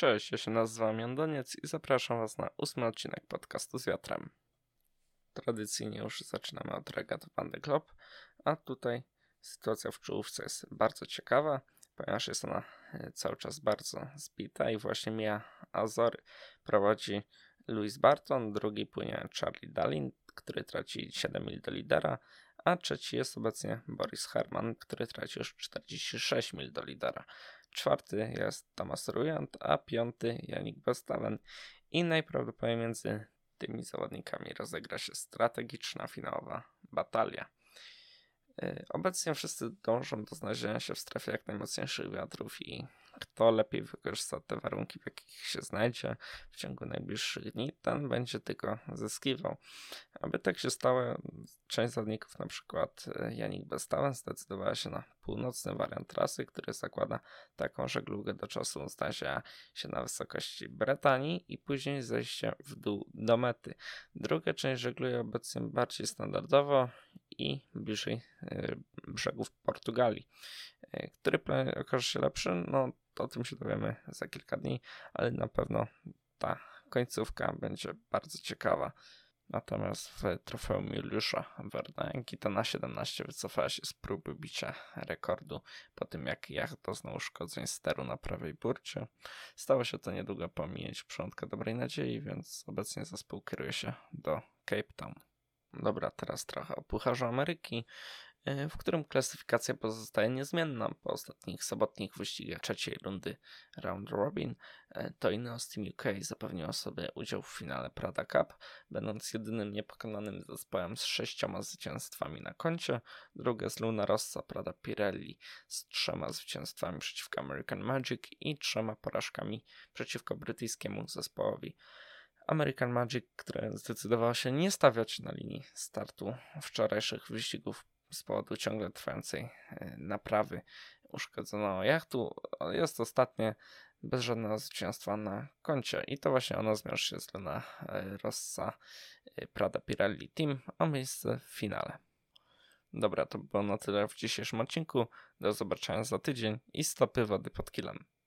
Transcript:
Cześć, ja się nazywam Jandoniec i zapraszam Was na ósmy odcinek podcastu z wiatrem. Tradycyjnie już zaczynamy od regat Van Club, a tutaj sytuacja w czołówce jest bardzo ciekawa, ponieważ jest ona e, cały czas bardzo zbita i właśnie Mia Azory prowadzi Louis Barton, drugi płynie Charlie Dalin, który traci 7 mil do lidera, a trzeci jest obecnie Boris Herman, który traci już 46 mil do lidera. Czwarty jest Thomas Rujant, a piąty Janik Bestaven. I najprawdopodobniej między tymi zawodnikami rozegra się strategiczna finałowa batalia. Y, obecnie wszyscy dążą do znalezienia się w strefie jak najmocniejszych wiatrów i kto lepiej wykorzysta te warunki, w jakich się znajdzie w ciągu najbliższych dni, ten będzie tylko zyskiwał. Aby tak się stało, część zawodników, na przykład e, Janik Bestałem, zdecydowała się na północny wariant trasy, który zakłada taką żeglugę do czasu znalezienia się na wysokości Brytanii i później zejście w dół do mety. Druga część żegluje obecnie bardziej standardowo i bliżej e, brzegów Portugalii. E, który plan okaże się lepszy? No, o tym się dowiemy za kilka dni, ale na pewno ta końcówka będzie bardzo ciekawa. Natomiast w trofeum Juliusza Werna na 17 wycofała się z próby bicia rekordu po tym, jak jacht doznał uszkodzeń steru na prawej burcie. Stało się to niedługo pominięć przątka dobrej nadziei, więc obecnie zespół kieruje się do Cape Town. Dobra, teraz trochę o Pucharzu Ameryki. E, w którym klasyfikacja pozostaje niezmienna po ostatnich sobotnich wyścigach trzeciej rundy Round Robin. E, to Ineos Team UK zapewniło sobie udział w finale Prada Cup, będąc jedynym niepokonanym zespołem z sześcioma zwycięstwami na koncie. Drugie z Luna Rossa Prada Pirelli z trzema zwycięstwami przeciwko American Magic i trzema porażkami przeciwko brytyjskiemu zespołowi. American Magic, które zdecydowało się nie stawiać na linii startu wczorajszych wyścigów z powodu ciągle trwającej e, naprawy uszkodzonego jachtu. Jest ostatnie bez żadnego zwycięstwa na koncie i to właśnie ono zmierzy się Luna e, Rossa e, Prada Pirelli Team o miejsce w finale. Dobra, to było na tyle w dzisiejszym odcinku. Do zobaczenia za tydzień i stopy wody pod kilem.